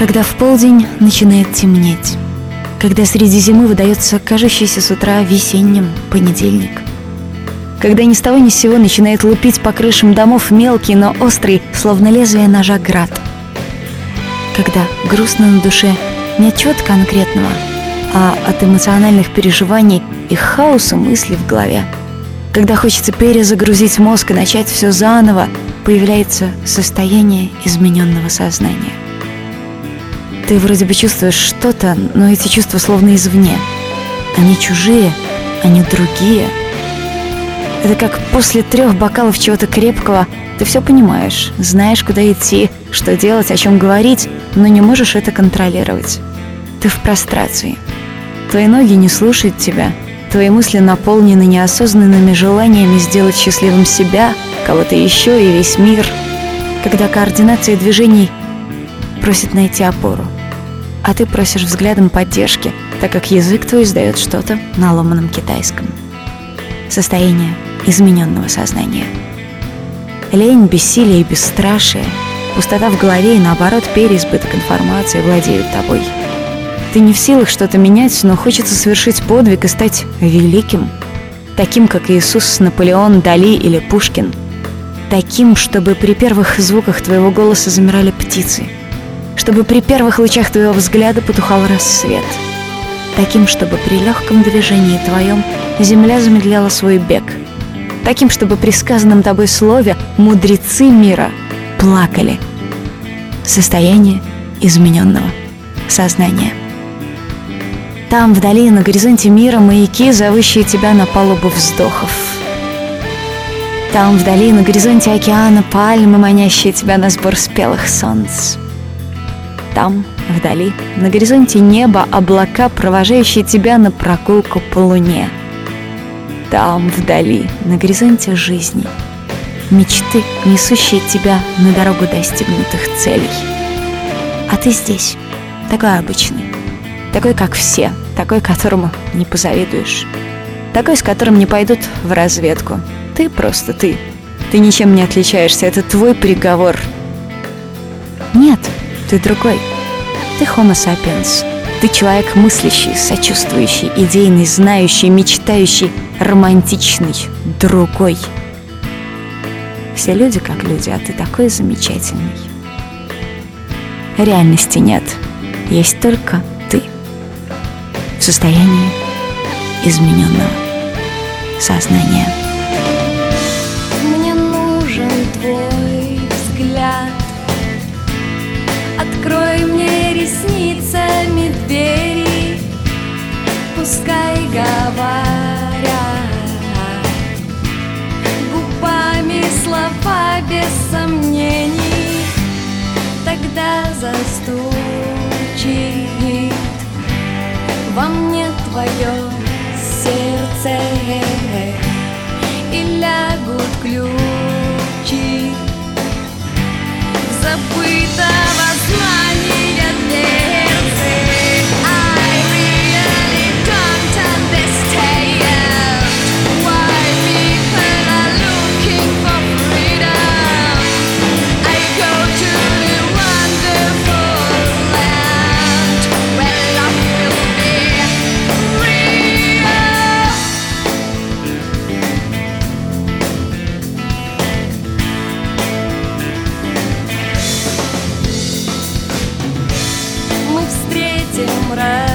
Когда в полдень начинает темнеть. Когда среди зимы выдается кажущийся с утра весенним понедельник. Когда ни с того ни с сего начинает лупить по крышам домов мелкий, но острый, словно лезвие ножа град. Когда грустно на душе нет чего-то конкретного, а от эмоциональных переживаний и хаоса мыслей в голове. Когда хочется перезагрузить мозг и начать все заново, появляется состояние измененного сознания. Ты вроде бы чувствуешь что-то, но эти чувства словно извне. Они чужие, они другие. Это как после трех бокалов чего-то крепкого ты все понимаешь, знаешь, куда идти, что делать, о чем говорить, но не можешь это контролировать. Ты в прострации. Твои ноги не слушают тебя, твои мысли наполнены неосознанными желаниями сделать счастливым себя, кого-то еще и весь мир. Когда координация движений просит найти опору – а ты просишь взглядом поддержки, так как язык твой издает что-то на ломаном китайском. Состояние измененного сознания. Лень, бессилие и бесстрашие, пустота в голове и, наоборот, переизбыток информации владеют тобой. Ты не в силах что-то менять, но хочется совершить подвиг и стать великим. Таким, как Иисус, Наполеон, Дали или Пушкин. Таким, чтобы при первых звуках твоего голоса замирали птицы – чтобы при первых лучах твоего взгляда потухал рассвет. Таким, чтобы при легком движении твоем земля замедляла свой бег. Таким, чтобы при сказанном тобой слове мудрецы мира плакали. Состояние измененного сознания. Там, вдали, на горизонте мира, маяки, зовущие тебя на палубу вздохов. Там, вдали, на горизонте океана, пальмы, манящие тебя на сбор спелых солнц. Там, вдали, на горизонте неба облака, провожающие тебя на прогулку по луне. Там, вдали, на горизонте жизни, мечты, несущие тебя на дорогу достигнутых целей. А ты здесь, такой обычный, такой, как все, такой, которому не позавидуешь, такой, с которым не пойдут в разведку. Ты просто ты. Ты ничем не отличаешься, это твой приговор. Нет, ты другой. Ты Homo sapiens. Ты человек мыслящий, сочувствующий, идейный, знающий, мечтающий, романтичный, другой. Все люди как люди, а ты такой замечательный. Реальности нет. Есть только ты. В состоянии измененного сознания. Губами слова без сомнений Тогда застучит. Во мне твое сердце И лягут ключи. Забытого встретим раз.